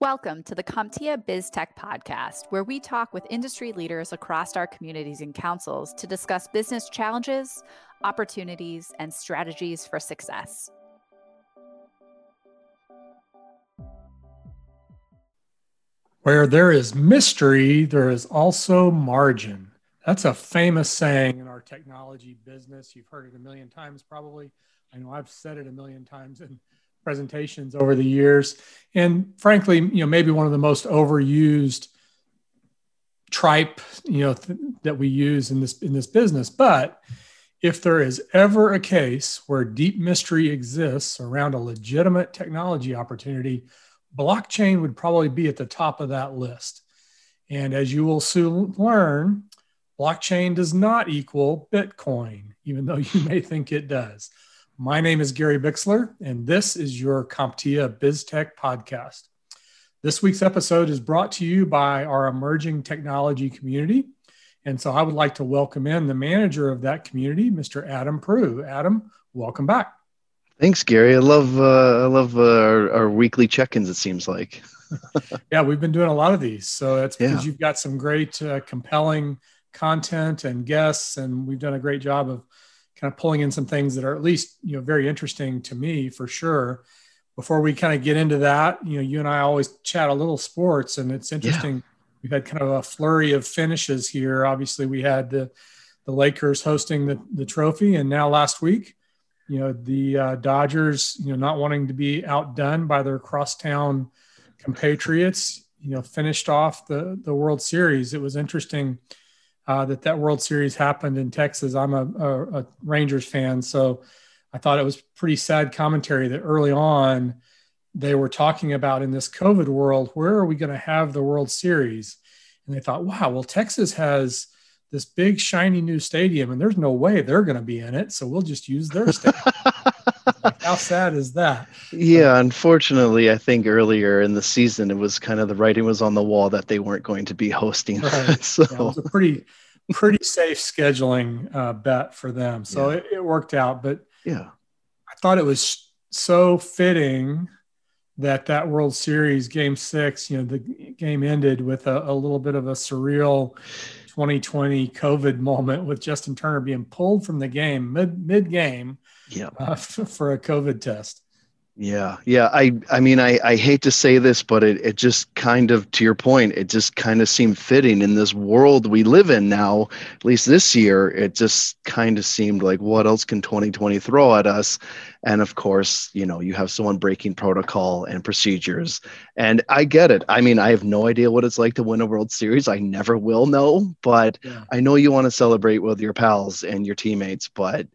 Welcome to the CompTIA BizTech podcast, where we talk with industry leaders across our communities and councils to discuss business challenges, opportunities, and strategies for success. Where there is mystery, there is also margin. That's a famous saying in our technology business. You've heard it a million times, probably. I know I've said it a million times in presentations over the years. And frankly, you know, maybe one of the most overused tripe, you know, th- that we use in this in this business. But if there is ever a case where deep mystery exists around a legitimate technology opportunity, blockchain would probably be at the top of that list. And as you will soon learn, blockchain does not equal Bitcoin, even though you may think it does. My name is Gary Bixler, and this is your CompTIA BizTech podcast. This week's episode is brought to you by our emerging technology community. And so I would like to welcome in the manager of that community, Mr. Adam Prue. Adam, welcome back. Thanks, Gary. I love uh, I love uh, our, our, weekly check-ins. It seems like. yeah, we've been doing a lot of these, so that's because yeah. you've got some great, uh, compelling content and guests, and we've done a great job of kind of pulling in some things that are at least you know very interesting to me for sure. Before we kind of get into that, you know, you and I always chat a little sports, and it's interesting. Yeah. We've had kind of a flurry of finishes here. Obviously, we had the the Lakers hosting the the trophy, and now last week, you know, the uh, Dodgers, you know, not wanting to be outdone by their crosstown compatriots, you know, finished off the the World Series. It was interesting uh, that that World Series happened in Texas. I'm a, a, a, Rangers fan, so I thought it was pretty sad commentary that early on they were talking about in this COVID world, where are we going to have the World Series? And they thought, wow, well, Texas has this big shiny new stadium, and there's no way they're going to be in it, so we'll just use their stadium. how sad is that? Yeah, unfortunately, I think earlier in the season it was kind of the writing was on the wall that they weren't going to be hosting. Right. so yeah, it was a pretty pretty safe scheduling uh, bet for them. So yeah. it, it worked out. But yeah, I thought it was so fitting that that World Series game six, you know, the game ended with a, a, little bit of a surreal 2020 COVID moment with Justin Turner being pulled from the game mid mid game yeah. Uh, for a COVID test. Yeah, yeah. I, I mean, I, I hate to say this, but it, it just kind of, to your point, it just kind of seemed fitting in this world we live in now. At least this year, it just kind of seemed like, what else can 2020 throw at us? And of course, you know, you have someone breaking protocol and procedures. And I get it. I mean, I have no idea what it's like to win a World Series. I never will know, but yeah. I know you want to celebrate with your pals and your teammates, but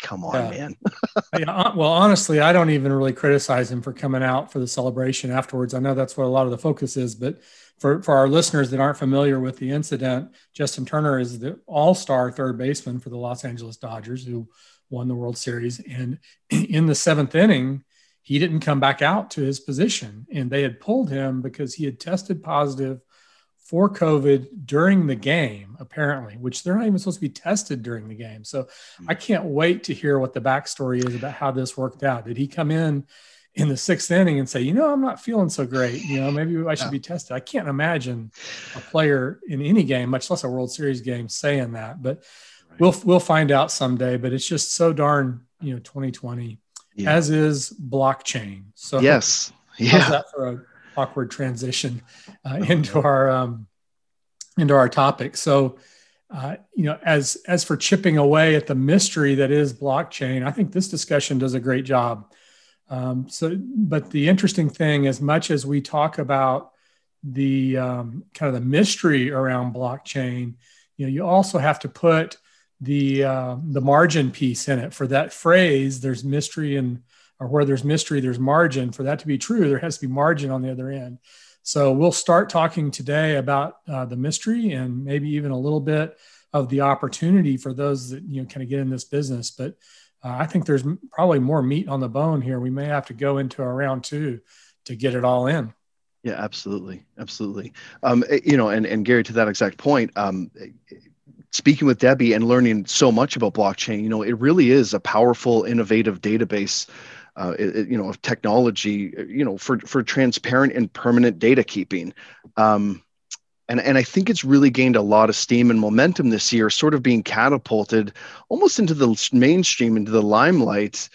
come on, yeah. man. yeah, well, honestly, I don't even really criticize him for coming out for the celebration afterwards. I know that's what a lot of the focus is, but for, for our listeners that aren't familiar with the incident, Justin Turner is the all star third baseman for the Los Angeles Dodgers who won the World Series. And in the seventh inning, he didn't come back out to his position. And they had pulled him because he had tested positive for COVID during the game, apparently, which they're not even supposed to be tested during the game. So I hmm. can't wait to hear what the backstory is about how this worked out. Did he come in in the sixth inning and say, you know, I'm not feeling so great. You know, maybe I should be tested. I can't imagine a player in any game, much less a World Series game, saying that. But right. we'll we'll find out someday. But it's just so darn, you know, 2020, yeah. as is blockchain. So yes, yeah. That for a awkward transition uh, into our um, into our topic. So, uh, you know, as as for chipping away at the mystery that is blockchain, I think this discussion does a great job. Um, so, but the interesting thing, as much as we talk about the um, kind of the mystery around blockchain, you know, you also have to put the uh, the margin piece in it for that phrase. There's mystery and or where there's mystery, there's margin. For that to be true, there has to be margin on the other end. So we'll start talking today about uh, the mystery and maybe even a little bit of the opportunity for those that you know kind of get in this business. But uh, I think there's probably more meat on the bone here. We may have to go into a round two to get it all in. Yeah, absolutely, absolutely. Um, eh, you know, and and Gary, to that exact point, um, speaking with Debbie and learning so much about blockchain, you know, it really is a powerful, innovative database uh, you know, of technology, you know, for for transparent and permanent data keeping. Um, and, and I think it's really gained a lot of steam and momentum this year, sort of being catapulted almost into the mainstream, into the limelight.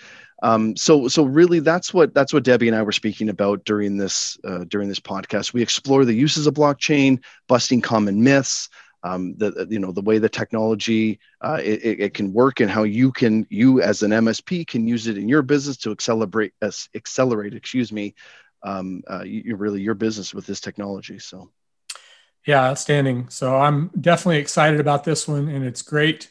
Um, so so really that's what that's what Debbie and I were speaking about during this uh, during this podcast. We explore the uses of blockchain, busting common myths, um, the you know the way the technology uh, it, it, can work and how you can you as an MSP can use it in your business to accelerate uh, accelerate excuse me um, uh, you, really your business with this technology. So yeah, outstanding. So I'm definitely excited about this one, and it's great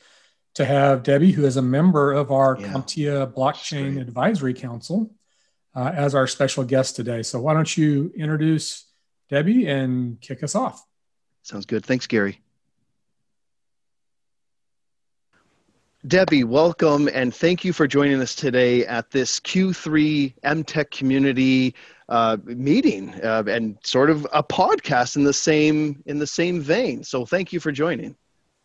to have Debbie, who is a member of our yeah. CompTIA Blockchain Advisory Council, uh, as our special guest today. So why don't you introduce Debbie and kick us off? Sounds good. Thanks, Gary. Debbie, welcome and thank you for joining us today at this Q3 MTech community uh, meeting uh, and sort of a podcast in the same in the same vein. So thank you for joining.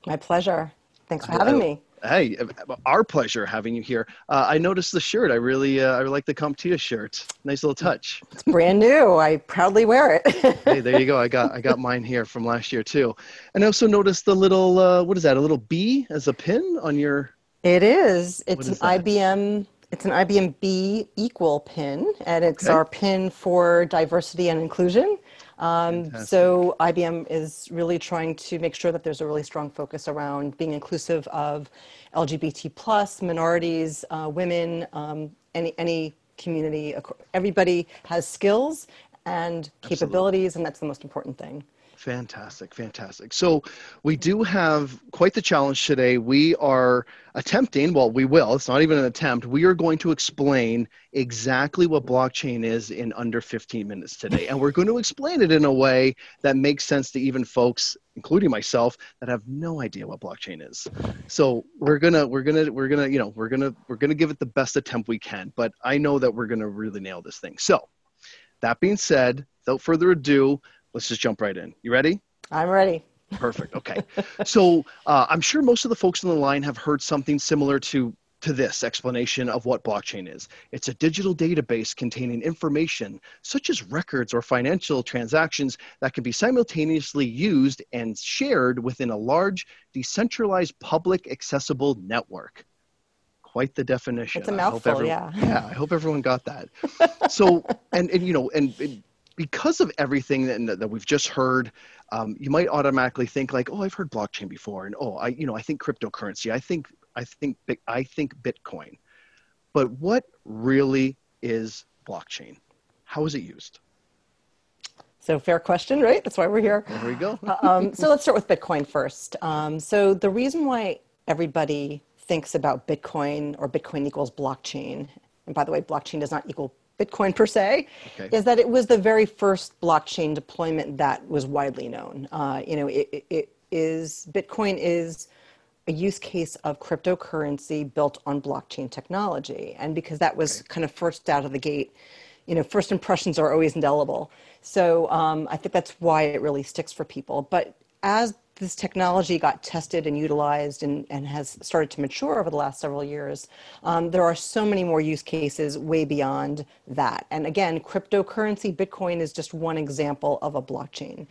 My pleasure. Thanks for having me. Hey, our pleasure having you here. Uh, I noticed the shirt. I really, uh, I like the CompTIA shirt. Nice little touch. It's brand new. I proudly wear it. hey, there you go. I got, I got mine here from last year too. And I also noticed the little, uh, what is that? A little B as a pin on your. It is. It's is an that? IBM. It's an IBM B equal pin, and it's okay. our pin for diversity and inclusion. Um, so IBM is really trying to make sure that there's a really strong focus around being inclusive of LGBT plus minorities, uh, women, um, any any community. Everybody has skills and capabilities, Absolutely. and that's the most important thing. Fantastic, fantastic. So we do have quite the challenge today. We are attempting, well, we will, it's not even an attempt, we are going to explain exactly what blockchain is in under 15 minutes today. And we're going to explain it in a way that makes sense to even folks, including myself, that have no idea what blockchain is. So we're gonna, we're gonna, we're gonna, you know, we're gonna, we're gonna give it the best attempt we can, but I know that we're gonna really nail this thing. So that being said, without further ado, let's just jump right in. You ready? I'm ready. Perfect. Okay. so uh, I'm sure most of the folks on the line have heard something similar to to this explanation of what blockchain is. It's a digital database containing information such as records or financial transactions that can be simultaneously used and shared within a large, decentralized, public accessible network. Quite the definition. It's a mouthful, everyone, yeah. Yeah, I hope everyone got that. so, and, and you know, and, and because of everything that, that we've just heard, um, you might automatically think like, oh, I've heard blockchain before, and oh, I, you know, I think cryptocurrency, I think, I think, I think Bitcoin. But what really is blockchain? How is it used? So fair question, right? That's why we're here. There we go. Uh, um, so let's start with Bitcoin first. Um, so the reason why everybody thinks about Bitcoin or Bitcoin equals blockchain, and by the way, blockchain does not equal Bitcoin per se, okay. is that it was the very first blockchain deployment that was widely known. Uh, you know, it, it is Bitcoin is a use case of cryptocurrency built on blockchain technology, and because that was okay. kind of first out of the gate, you know, first impressions are always indelible. So um, I think that's why it really sticks for people. But as this technology got tested and utilized and, and has started to mature over the last several years, um, there are so many more use cases way beyond that. And again, cryptocurrency, Bitcoin is just one example of a blockchain.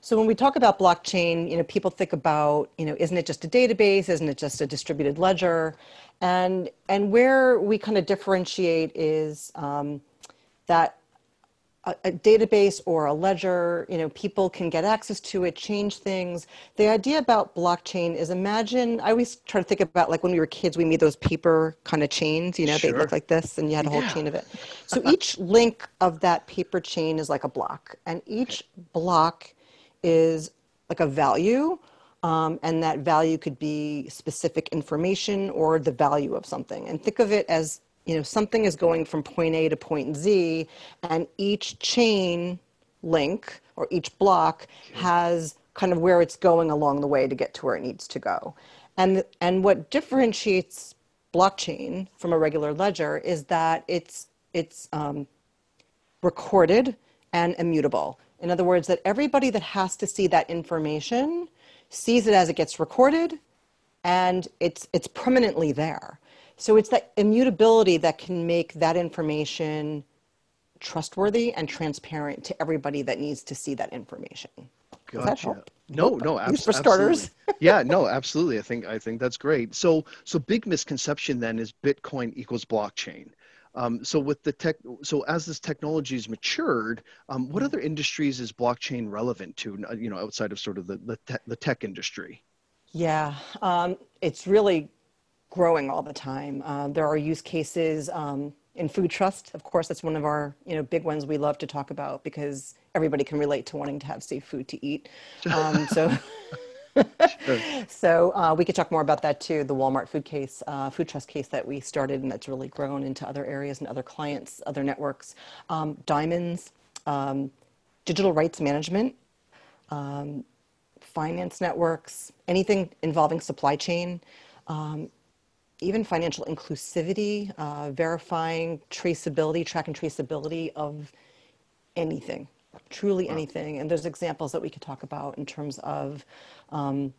So when we talk about blockchain, you know, people think about, you know, isn't it just a database? Isn't it just a distributed ledger? And and where we kind of differentiate is um, that a, a, database or a ledger, you know, people can get access to it, change things. The idea about blockchain is imagine, I always try to think about like when we were kids, we made those paper kind of chains, you know, sure. they look like this and you had a whole yeah. chain of it. So each link of that paper chain is like a block and each block is like a value. Um, and that value could be specific information or the value of something. And think of it as you know something is going from point A to point Z, and each chain link or each block has kind of where it's going along the way to get to where it needs to go. And and what differentiates blockchain from a regular ledger is that it's it's um, recorded and immutable. In other words, that everybody that has to see that information sees it as it gets recorded and it's it's permanently there. So it's that immutability that can make that information trustworthy and transparent to everybody that needs to see that information. Gotcha. No, no, abs- for starters. yeah, no, absolutely. I think I think that's great. So, so big misconception then is Bitcoin equals blockchain. Um, so with the tech, so as this technology is matured, um, what other industries is blockchain relevant to? Uh, you know, outside of sort of the the, te- the tech industry. Yeah, um, it's really growing all the time. Uh, there are use cases um, in food trust. Of course, that's one of our you know big ones we love to talk about because everybody can relate to wanting to have safe food to eat. Um, so. sure. So uh, we could talk more about that too. The Walmart food case, uh, food trust case that we started, and that's really grown into other areas and other clients, other networks. Um, diamonds, um, digital rights management, um, finance networks, anything involving supply chain, um, even financial inclusivity, uh, verifying traceability, track and traceability of anything truly anything. And there's examples that we could talk about in terms of um,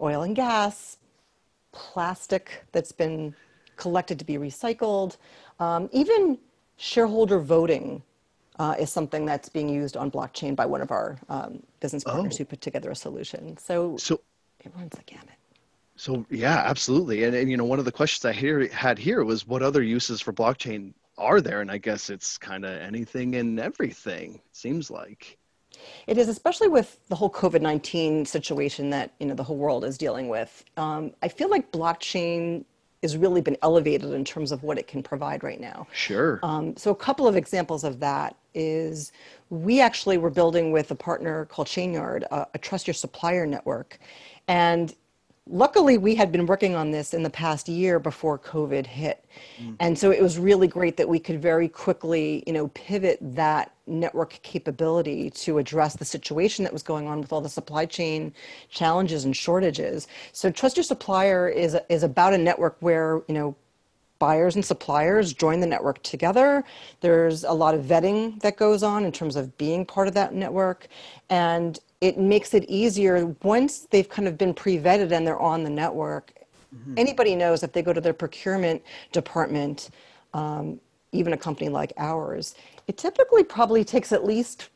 oil and gas, plastic that's been collected to be recycled, um, even shareholder voting uh, is something that's being used on blockchain by one of our um, business partners oh. who put together a solution. So, so it runs the gamut. So yeah, absolutely. And, and you know, one of the questions I hear, had here was what other uses for blockchain are there? And i guess it's kind of anything and everything seems like. It is especially with the whole covid-19 situation that you know the whole world is dealing with. Um, i feel like blockchain has really been elevated in terms of what it can provide right now. Sure. Um, so a couple of examples of that is we actually were building with a partner called chainyard a, a trust your supplier network and luckily we had been working on this in the past year before covid hit mm. and so it was really great that we could very quickly you know pivot that network capability to address the situation that was going on with all the supply chain challenges and shortages so trust your supplier is is about a network where you know buyers and suppliers join the network together. There's a lot of vetting that goes on in terms of being part of that network. And it makes it easier once they've kind of been pre-vetted and they're on the network. Mm-hmm. Anybody knows if they go to their procurement department, um, even a company like ours, it typically probably takes at least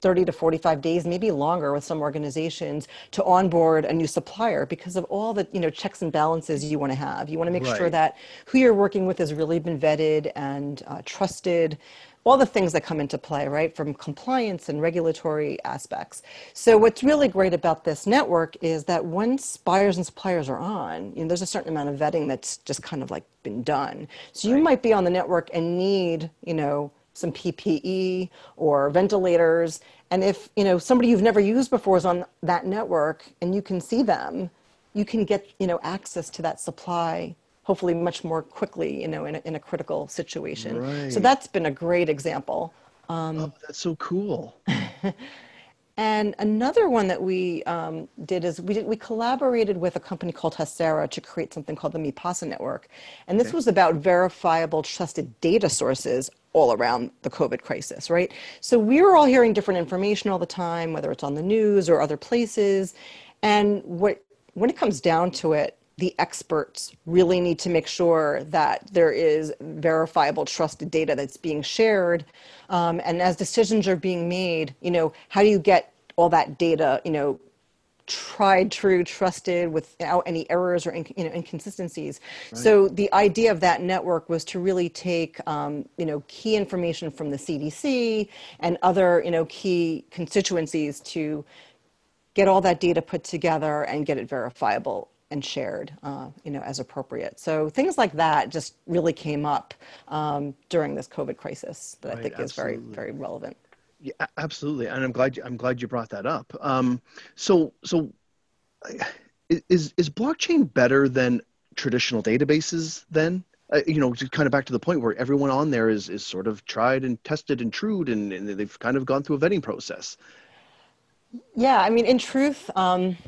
30 to 45 days, maybe longer with some organizations to onboard a new supplier because of all the you know checks and balances you want to have. You want to make right. sure that who you're working with has really been vetted and uh, trusted all the things that come into play, right, from compliance and regulatory aspects. So what's really great about this network is that once buyers and suppliers are on, you know, there's a certain amount of vetting that's just kind of like been done. So you right. might be on the network and need, you know, some PPE or ventilators. And if, you know, somebody you've never used before is on that network and you can see them, you can get, you know, access to that supply hopefully much more quickly, you know, in a, in a critical situation. Right. So that's been a great example. Um, oh, that's so cool. and another one that we um, did is we did, we collaborated with a company called Hacera to create something called the MiPasa network, and this okay. was about verifiable, trusted data sources all around the COVID crisis, right? So we were all hearing different information all the time, whether it's on the news or other places, and what when it comes down to it, the experts really need to make sure that there is verifiable, trusted data that's being shared. Um, and as decisions are being made, you know, how do you get all that data, you know, tried, true, trusted without any errors or you know inconsistencies. Right. So the idea of that network was to really take um, you know key information from the CDC and other you know key constituencies to get all that data put together and get it verifiable and shared, uh, you know, as appropriate. So things like that just really came up um, during this COVID crisis that right, I think absolutely. is very, very relevant. Yeah, absolutely, and I'm glad you, I'm glad you brought that up. Um, so, so is is blockchain better than traditional databases? Then, uh, you know, kind of back to the point where everyone on there is is sort of tried and tested and trued, and, and they've kind of gone through a vetting process. Yeah, I mean, in truth. Um,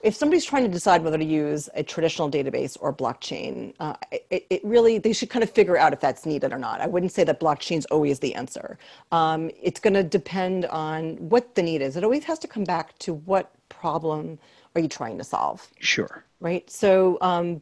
if somebody's trying to decide whether to use a traditional database or blockchain, uh, it, it, really they should kind of figure out if that's needed or not. I wouldn't say that blockchain is always the answer. Um, it's going to depend on what the need is. It always has to come back to what problem are you trying to solve. Sure. Right. So um,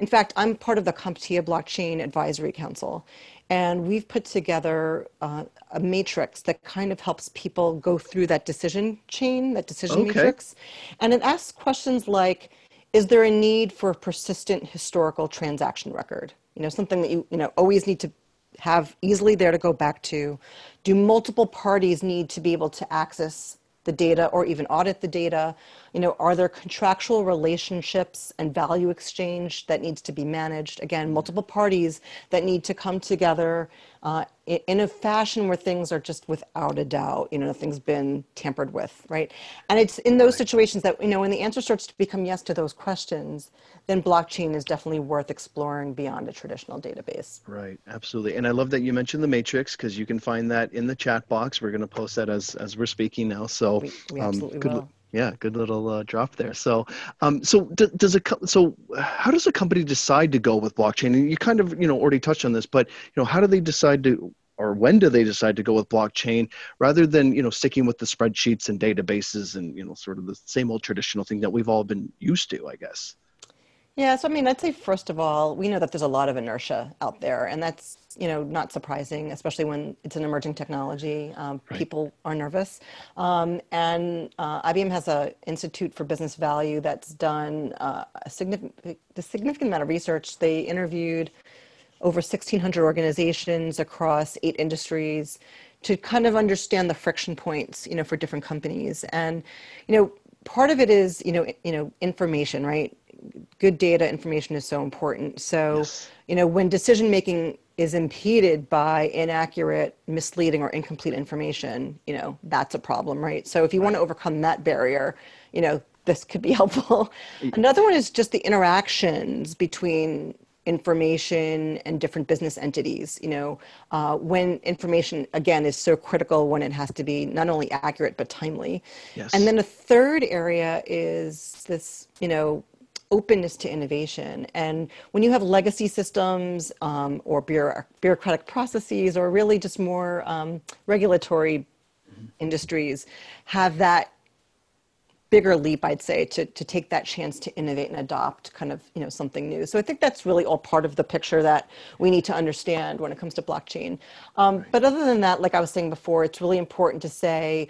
in fact, I'm part of the CompTIA Blockchain Advisory Council, and we've put together uh, a matrix that kind of helps people go through that decision chain, that decision okay. matrix. And it asks questions like Is there a need for a persistent historical transaction record? You know, something that you, you know, always need to have easily there to go back to. Do multiple parties need to be able to access the data or even audit the data? You know, are there contractual relationships and value exchange that needs to be managed? Again, multiple parties that need to come together uh, in a fashion where things are just without a doubt, you know, nothing's been tampered with, right? And it's in those situations that, you know, when the answer starts to become yes to those questions, then blockchain is definitely worth exploring beyond a traditional database. Right, absolutely. And I love that you mentioned the matrix because you can find that in the chat box. We're going to post that as as we're speaking now. So we, we um, absolutely um, good, will. Yeah, good little uh, drop there. So, um, so d- does a co- so how does a company decide to go with blockchain? And you kind of you know already touched on this, but you know how do they decide to or when do they decide to go with blockchain rather than you know sticking with the spreadsheets and databases and you know sort of the same old traditional thing that we've all been used to, I guess. Yeah, so I mean, I'd say first of all, we know that there's a lot of inertia out there, and that's you know not surprising, especially when it's an emerging technology. Um, right. People are nervous, um, and uh, IBM has a Institute for Business Value that's done uh, a significant a significant amount of research. They interviewed over 1,600 organizations across eight industries to kind of understand the friction points, you know, for different companies, and you know part of it is you know you know information right good data information is so important. So, yes. you know, when decision making is impeded by inaccurate, misleading, or incomplete information, you know, that's a problem, right? So, if you right. want to overcome that barrier, you know, this could be helpful. Another one is just the interactions between information and different business entities. You know, uh, when information again is so critical when it has to be not only accurate but timely. Yes. And then a third area is this, you know, openness to innovation. And when you have legacy systems um, or bureaucratic processes or really just more um, regulatory industries have that bigger leap i'd say to, to take that chance to innovate and adopt kind of you know something new. So i think that's really all part of the picture that we need to understand when it comes to blockchain. Um, but other than that like i was saying before it's really important to say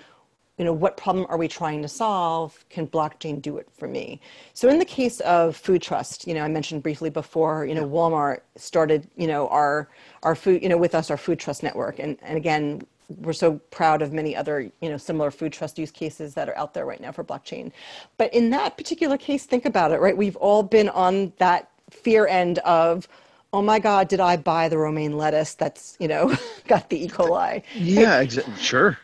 you know, what problem are we trying to solve? Can blockchain do it for me? So in the case of Food Trust, you know, I mentioned briefly before, you know, Walmart started, you know, our our food, you know, with us, our Food Trust network. And and again, we're so proud of many other, you know, similar food trust use cases that are out there right now for blockchain. But in that particular case, think about it, right? We've all been on that fear end of, oh my God, did I buy the romaine lettuce that's, you know, got the E. coli? Yeah, exa- sure.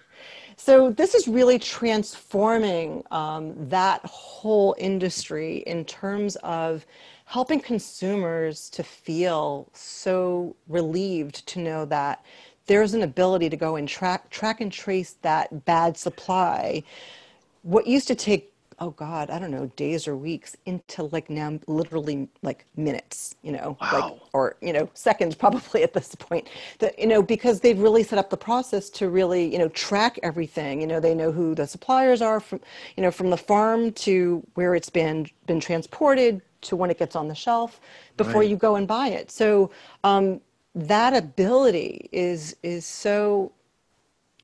So this is really transforming um, that whole industry in terms of helping consumers to feel so relieved to know that there's an ability to go and track track and trace that bad supply. What used to take oh god i don't know days or weeks into like now literally like minutes you know wow. like or you know seconds probably at this point that you know because they've really set up the process to really you know track everything you know they know who the suppliers are from you know from the farm to where it's been been transported to when it gets on the shelf before right. you go and buy it so um, that ability is is so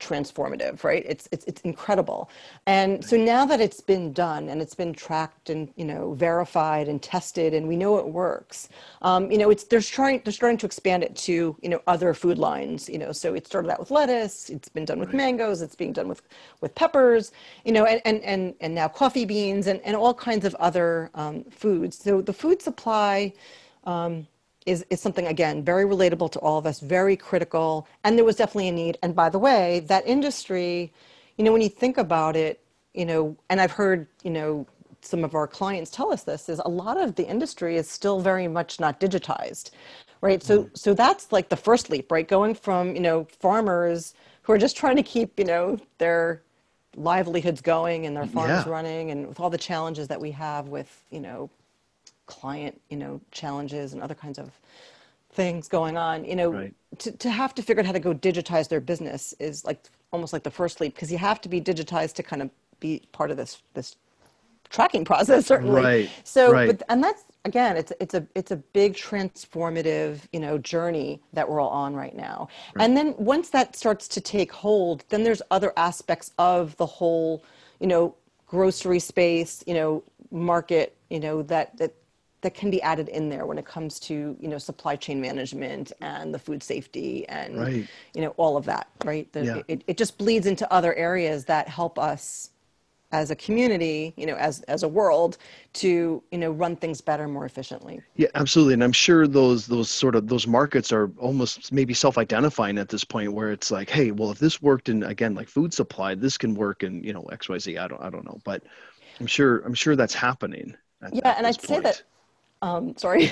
transformative, right? It's, it's, it's incredible. And so now that it's been done and it's been tracked and, you know, verified and tested and we know it works, um, you know, it's, they're trying, they're starting to expand it to, you know, other food lines, you know, so it started out with lettuce, it's been done with right. mangoes, it's being done with, with peppers, you know, and, and, and, and now coffee beans and, and all kinds of other um, foods. So the food supply, um, is, is something again very relatable to all of us very critical and there was definitely a need and by the way that industry you know when you think about it you know and i've heard you know some of our clients tell us this is a lot of the industry is still very much not digitized right so mm-hmm. so that's like the first leap right going from you know farmers who are just trying to keep you know their livelihoods going and their farms yeah. running and with all the challenges that we have with you know client, you know, challenges and other kinds of things going on, you know, right. to, to have to figure out how to go digitize their business is like almost like the first leap because you have to be digitized to kind of be part of this this tracking process certainly. Right. So right. but and that's again it's it's a it's a big transformative you know journey that we're all on right now right. and then once that starts to take hold then there's other aspects of the whole you know grocery space you know market you know that that that can be added in there when it comes to you know supply chain management and the food safety and right. you know all of that right the, yeah. it, it just bleeds into other areas that help us as a community you know as as a world to you know run things better more efficiently yeah absolutely and i'm sure those those sort of those markets are almost maybe self-identifying at this point where it's like hey well if this worked in again like food supply this can work in you know xyz i don't i don't know but i'm sure i'm sure that's happening at, yeah at and i'd point. say that um, sorry,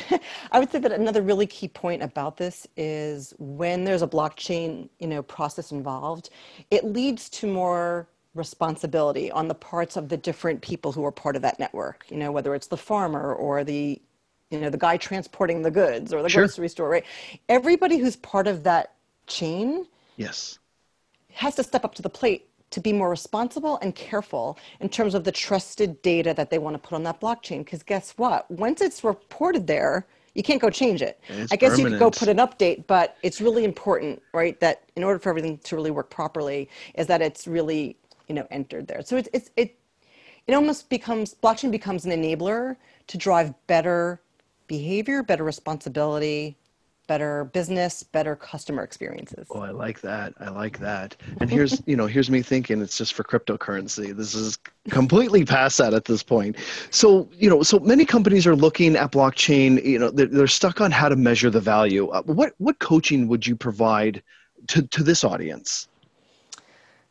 I would say that another really key point about this is when there's a blockchain, you know, process involved, it leads to more responsibility on the parts of the different people who are part of that network you know whether it's the farmer or the you know the guy transporting the goods or the sure. grocery store right? Everybody who's part of that chain yes. has to step up to the plate to be more responsible and careful in terms of the trusted data that they want to put on that blockchain because guess what once it's reported there you can't go change it. It's I guess permanent. you could go put an update, but it's really important, right? That in order for everything to really work properly, is that it's really you know entered there so it's, it's it it almost becomes blockchain becomes an enabler to drive better behavior better responsibility better business better customer experiences. Oh i like that. I like that. And here's you know here's me thinking it's just for cryptocurrency. This is completely past that at this point. So you know so many companies are looking at blockchain you know they're, they're stuck on how to measure the value. Uh, what what coaching would you provide to to this audience?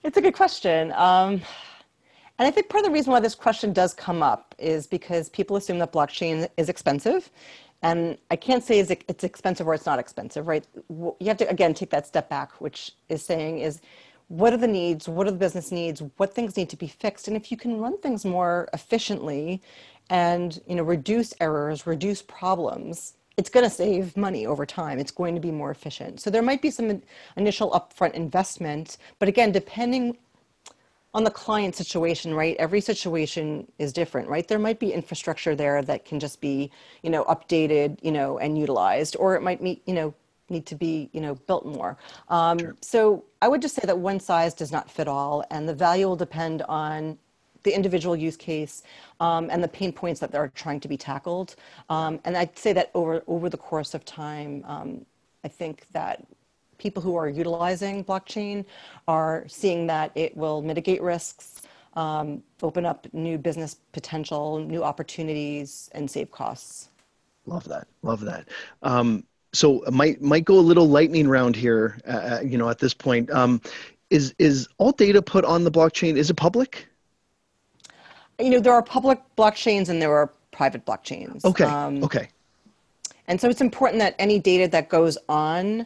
It's a good question. Um, and I think part of the reason why this question does come up is because people assume that blockchain is expensive. And I can't say it's expensive or it's not expensive, right? You have to, again, take that step back, which is saying is what are the needs? What are the business needs? What things need to be fixed? And if you can run things more efficiently and, you know, reduce errors, reduce problems, it's going to save money over time. It's going to be more efficient. So there might be some initial upfront investment, but again, depending on the client situation, right? Every situation is different, right? There might be infrastructure there that can just be, you know, updated, you know, and utilized, or it might meet, you know, need to be, you know, built more. Um, sure. So I would just say that one size does not fit all, and the value will depend on the individual use case um, and the pain points that are trying to be tackled. Um, and I'd say that over, over the course of time, um, I think that people who are utilizing blockchain are seeing that it will mitigate risks, um, open up new business potential, new opportunities, and save costs. Love that. Love that. Um, so might might go a little lightning round here. Uh, uh you know, at this point, um, is is all data put on the blockchain? Is it public? you know, there are public blockchains and there are private blockchains. Okay. Um, okay. And so it's important that any data that goes on,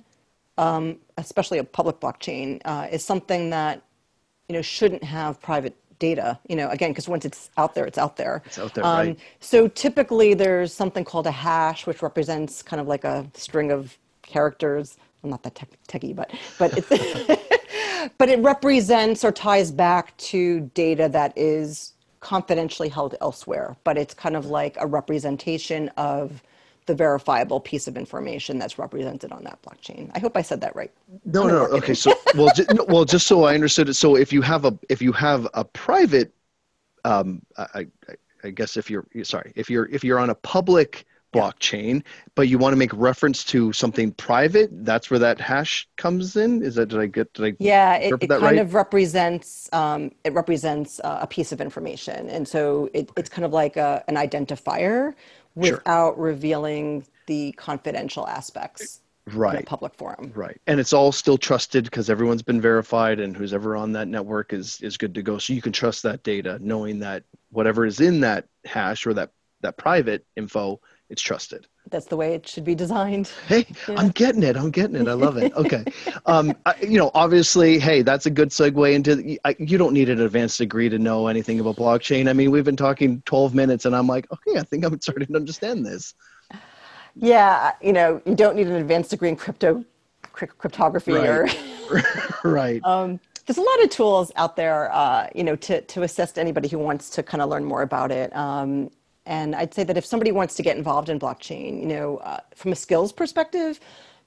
um, especially a public blockchain, uh, is something that you know shouldn't have private data. You know, again, because once it's out there, it's out there. It's out there, um, right? So typically, there's something called a hash, which represents kind of like a string of characters. I'm not that tech- techy, but but it's but it represents or ties back to data that is confidentially held elsewhere, but it's kind of like a representation of the verifiable piece of information that's represented on that blockchain. I hope I said that right. No, no, no. Okay, so well, just, well, just so I understood it. So if you have a if you have a private, um, I, I, I guess if you're sorry, if you're if you're on a public blockchain, but you want to make reference to something private, that's where that hash comes in. Is that did I get did I Yeah, it, it kind right? of represents um, it represents uh, a piece of information, and so it, it's kind of like a, an identifier without sure. revealing the confidential aspects. Right. In a public forum. Right. And it's all still trusted because everyone's been verified and who's ever on that network is is good to go. So you can trust that data, knowing that whatever is in that hash or that that private info it's trusted. That's the way it should be designed. Hey yeah. i'm getting it i'm getting it i love it. Okay. Um, I, you know obviously hey that's a good segue into I, you don't need an advanced degree to know anything about blockchain. I mean we've been talking 12 minutes and i'm like okay i think i'm starting to understand this. Yeah you know you don't need an advanced degree in crypto cryptography right. or right. Um, there's a lot of tools out there, uh, you know, to, to assist anybody who wants to kind of learn more about it. Um, and I'd say that if somebody wants to get involved in blockchain, you know, uh, from a skills perspective,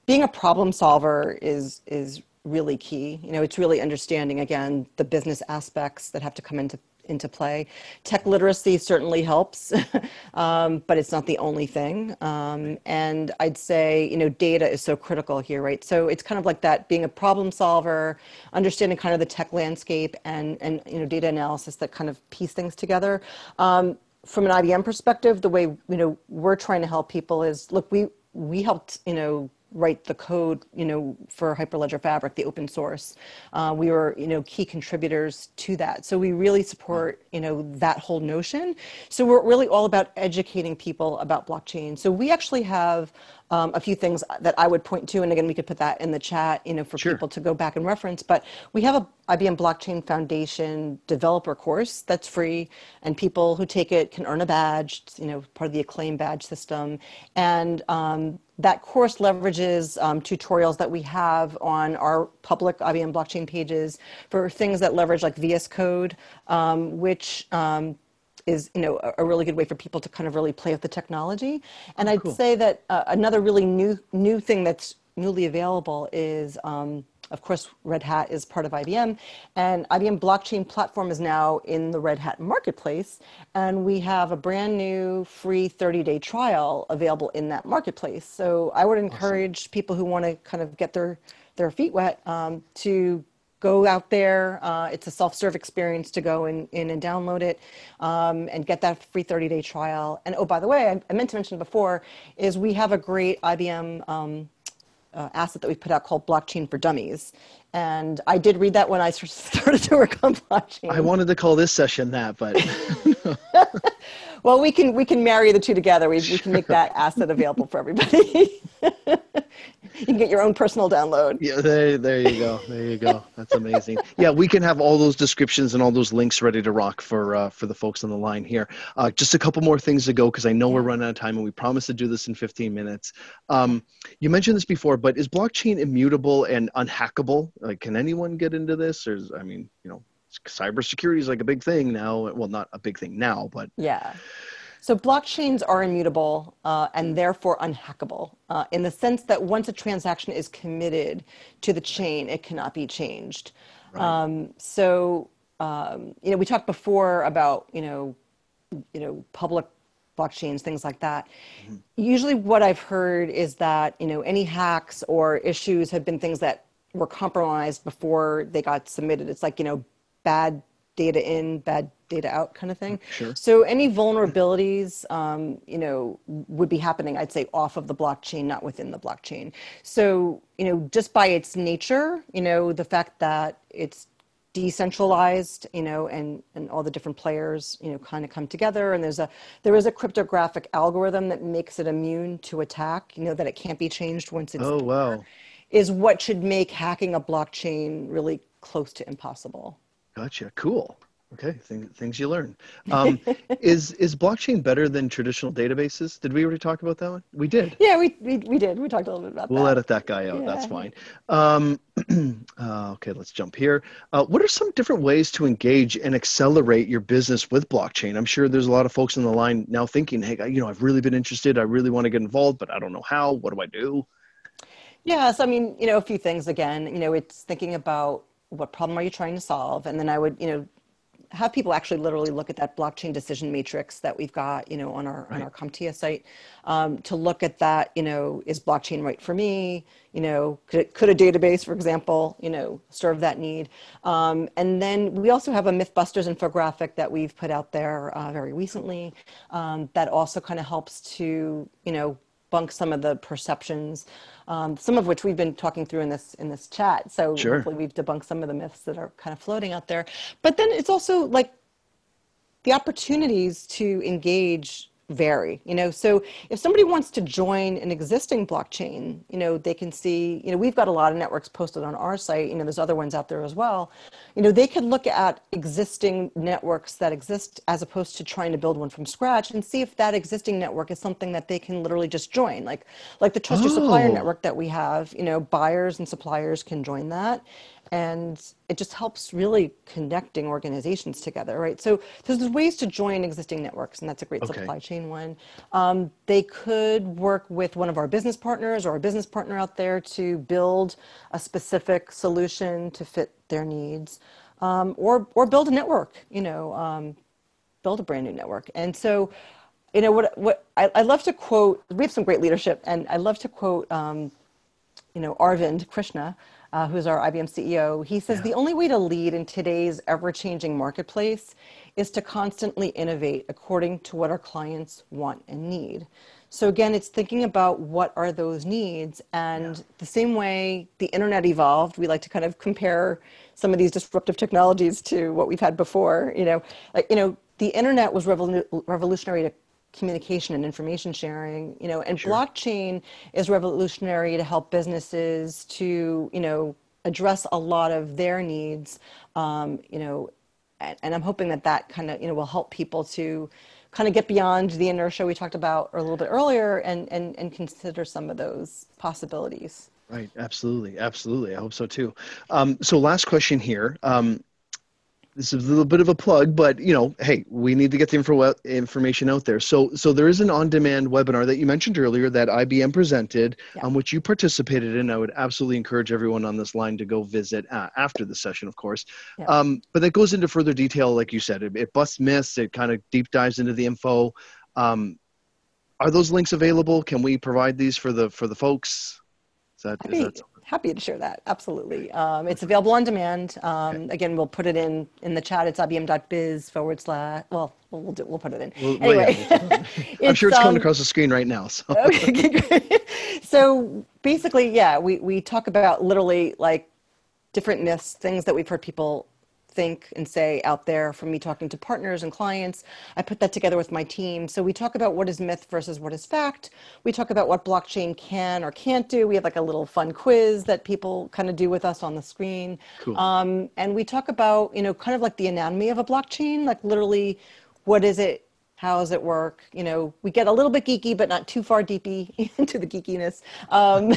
being a problem solver is is really key. You know, it's really understanding again the business aspects that have to come into into play. Tech literacy certainly helps, um, but it's not the only thing. Um, and I'd say, you know, data is so critical here, right? So it's kind of like that being a problem solver, understanding kind of the tech landscape and, and you know, data analysis that kind of piece things together. Um, from an IBM perspective, the way, you know, we're trying to help people is, look, we, we helped, you know, write the code, you know, for Hyperledger Fabric, the open source. Uh, we were, you know, key contributors to that. So we really support, you know, that whole notion. So we're really all about educating people about blockchain. So we actually have um, a few things that I would point to, and again, we could put that in the chat, you know, for sure. people to go back and reference. But we have a IBM Blockchain Foundation developer course that's free, and people who take it can earn a badge. You know, part of the Acclaim badge system, and um, that course leverages um, tutorials that we have on our public IBM blockchain pages for things that leverage like VS Code, um, which um, is you know a, really good way for people to kind of really play with the technology. And oh, I'd cool. say that uh, another really new new thing that's newly available is. Um, of course, Red Hat is part of IBM, and IBM Blockchain Platform is now in the Red Hat marketplace. And we have a brand new free 30 day trial available in that marketplace. So I would encourage awesome. people who want to kind of get their, their feet wet um, to go out there. Uh, it's a self-serve experience to go in, in and download it um, and get that free 30-day trial. And oh, by the way, I, I, meant to mention before, is we have a great IBM um, uh, asset that we put out called Blockchain for Dummies. And I did read that when I started to work on blockchain. I wanted to call this session that, but. well, we can we can marry the two together. We, we can make that asset available for everybody. you can get your own personal download. Yeah, there, there you go. There you go. That's amazing. yeah, we can have all those descriptions and all those links ready to rock for uh, for the folks on the line here. Uh, just a couple more things to go because I know we're running out of time and we promised to do this in 15 minutes. Um, you mentioned this before, but is blockchain immutable and unhackable? Like, can anyone get into this? Or, is, I mean, you know, cybersecurity is like a big thing now. Well, not a big thing now, but yeah. So blockchains are immutable uh, and therefore unhackable uh, in the sense that once a transaction is committed to the chain, it cannot be changed. Right. Um, so um, you know, we talked before about you know, you know, public blockchains, things like that. Mm-hmm. Usually, what I've heard is that you know any hacks or issues have been things that were compromised before they got submitted. It's like you know, bad data in, bad data out kind of thing. Sure. So any vulnerabilities, um, you know, would be happening, I'd say, off of the blockchain, not within the blockchain. So, you know, just by its nature, you know, the fact that it's decentralized, you know, and, and all the different players, you know, kind of come together. And there's a, there is a cryptographic algorithm that makes it immune to attack, you know, that it can't be changed once it's oh, wow. is what should make hacking a blockchain really close to impossible. Gotcha. Cool. Okay, things, things you learn. Um, is is blockchain better than traditional databases? Did we already talk about that one? We did. Yeah, we we, we did. We talked a little bit about we'll that. We'll edit that guy out. Yeah. That's fine. Um, uh, okay, let's jump here. Uh, what are some different ways to engage and accelerate your business with blockchain? I'm sure there's a lot of folks on the line now thinking, "Hey, you know, I've really been interested. I really want to get involved, but I don't know how. What do I do?" Yes, I mean, you know, a few things. Again, you know, it's thinking about what problem are you trying to solve, and then I would, you know, have people actually literally look at that blockchain decision matrix that we've got, you know, on our right. on our CompTIA site, um, to look at that. You know, is blockchain right for me? You know, could, could a database, for example, you know, serve that need? Um, and then we also have a MythBusters infographic that we've put out there uh, very recently um, that also kind of helps to, you know, bunk some of the perceptions um, some of which we've been talking through in this in this chat. So sure. hopefully we've debunked some of the myths that are kind of floating out there. But then it's also like the opportunities to engage vary you know? So if somebody wants to join an existing blockchain you know they can see you know we've got a lot of networks posted on our site you know there's other ones out there as well. You know they could look at existing networks that exist as opposed to trying to build one from scratch and see if that existing network is something that they can literally just join. Like like the trust your supplier oh. network that we have you know buyers and suppliers can join that and it just helps really connecting organizations together right? So there's ways to join existing networks and that's a great okay. supply chain one. Um, they could work with one of our business partners or a business partner out there to build a specific solution to fit their needs um, or or build a network you know um, build a brand new network. And so you know what what I, I love to quote we have some great leadership and i love to quote um, you know arvind krishna uh, who's our IBM CEO, he says yeah. the only way to lead in today's ever changing marketplace is to constantly innovate according to what our clients want and need. So again, it's thinking about what are those needs. And yeah. the same way the internet evolved, we like to kind of compare some of these disruptive technologies to what we've had before. You know, like, you know, the internet was revolu- revolutionary to communication and information sharing you know and sure. blockchain is revolutionary to help businesses to you know address a lot of their needs um, you know and, and i'm hoping that that kind of you know will help people to kind of get beyond the inertia we talked about a little bit earlier and and, and consider some of those possibilities Right, absolutely, absolutely. I hope so too. Um, so, last question here. Um, this is a little bit of a plug, but you know, hey, we need to get the info, information out there. So, so there is an on-demand webinar that you mentioned earlier that IBM presented, yeah. um, which you participated in. I would absolutely encourage everyone on this line to go visit uh, after the session, of course. Yeah. Um, but that goes into further detail, like you said, it, it busts myths. It kind of deep dives into the info. Um, are those links available? Can we provide these for the for the folks? Is that, is that happy to share that. Absolutely. Um, it's available on demand. Um. Again, we'll put it in in the chat. It's ibm.biz forward slash. Well, we'll do, we'll put it in. We'll, anyway, yeah. I'm sure it's um, coming across the screen right now. So. okay, so basically, yeah, we we talk about literally like different myths, things that we've heard people think and say out there from me talking to partners and clients. I put that together with my team. So we talk about what is myth versus what is fact. We talk about what blockchain can or can't do. We have like a little fun quiz that people kind of do with us on the screen. Cool. Um, and we talk about, you know, kind of like the anatomy of a blockchain, like literally what is it how does it work? You know, we get a little bit geeky, but not too far deepy into the geekiness. Um,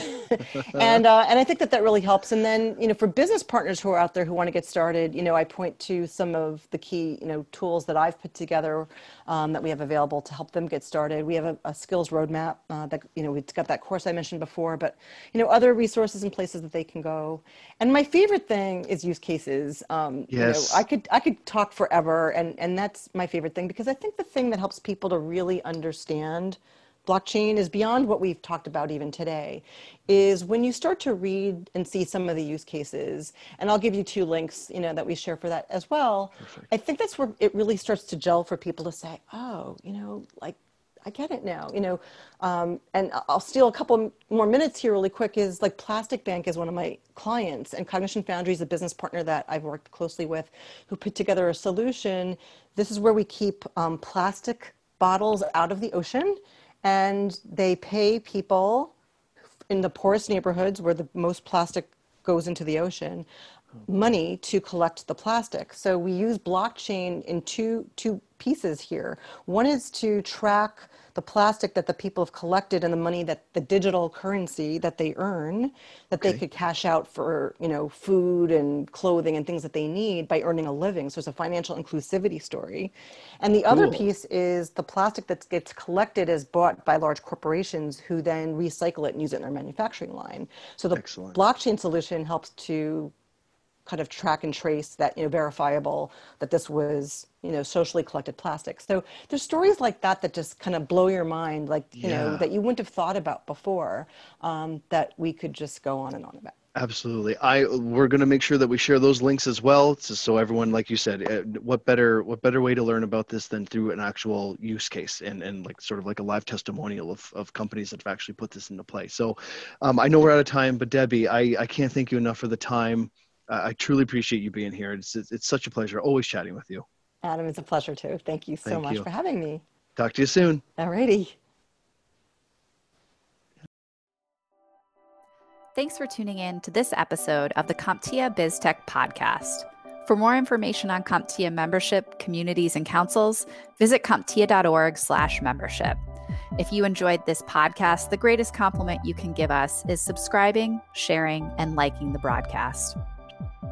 and uh, and I think that that really helps. And then you know, for business partners who are out there who want to get started, you know, I point to some of the key you know tools that I've put together um, that we have available to help them get started. We have a, a skills roadmap uh, that you know we've got that course I mentioned before, but you know other resources and places that they can go. And my favorite thing is use cases. Um, yes. You know, I could I could talk forever, and and that's my favorite thing because I think the thing that helps people to really understand blockchain is beyond what we've talked about even today is when you start to read and see some of the use cases and i'll give you two links you know that we share for that as well Perfect. i think that's where it really starts to gel for people to say oh you know like I get it now, you know, um, and I'll steal a couple more minutes here really quick is like Plastic Bank is one of my clients and Cognition Foundry is a business partner that I've worked closely with who put together a solution. This is where we keep um, plastic bottles out of the ocean and they pay people in the poorest neighborhoods where the most plastic goes into the ocean money to collect the plastic. So we use blockchain in two two pieces here. One is to track the plastic that the people have collected and the money that the digital currency that they earn that okay. they could cash out for you know food and clothing and things that they need by earning a living so it's a financial inclusivity story and the cool. other piece is the plastic that gets collected is bought by large corporations who then recycle it and use it in their manufacturing line so the Excellent. blockchain solution helps to kind of track and trace that you know verifiable that this was you know socially collected plastic. So there's stories like that that just kind of blow your mind like you yeah. know that you wouldn't have thought about before um, that we could just go on and on about. Absolutely. I we're going to make sure that we share those links as well so everyone like you said uh, what better what better way to learn about this than through an actual use case and and like sort of like a live testimonial of, of companies that have actually put this into play. So um, i know we're out of time but debbie i i can't thank you enough for the time I truly appreciate you being here. It's, it's, it's such a pleasure always chatting with you. Adam, it's a pleasure too. Thank you so Thank much you. for having me. Talk to you soon. Alrighty. Thanks for tuning in to this episode of the CompTIA BizTech podcast. For more information on CompTIA membership, communities, and councils, visit CompTIA.org slash membership. If you enjoyed this podcast, the greatest compliment you can give us is subscribing, sharing, and liking the broadcast. Thank you.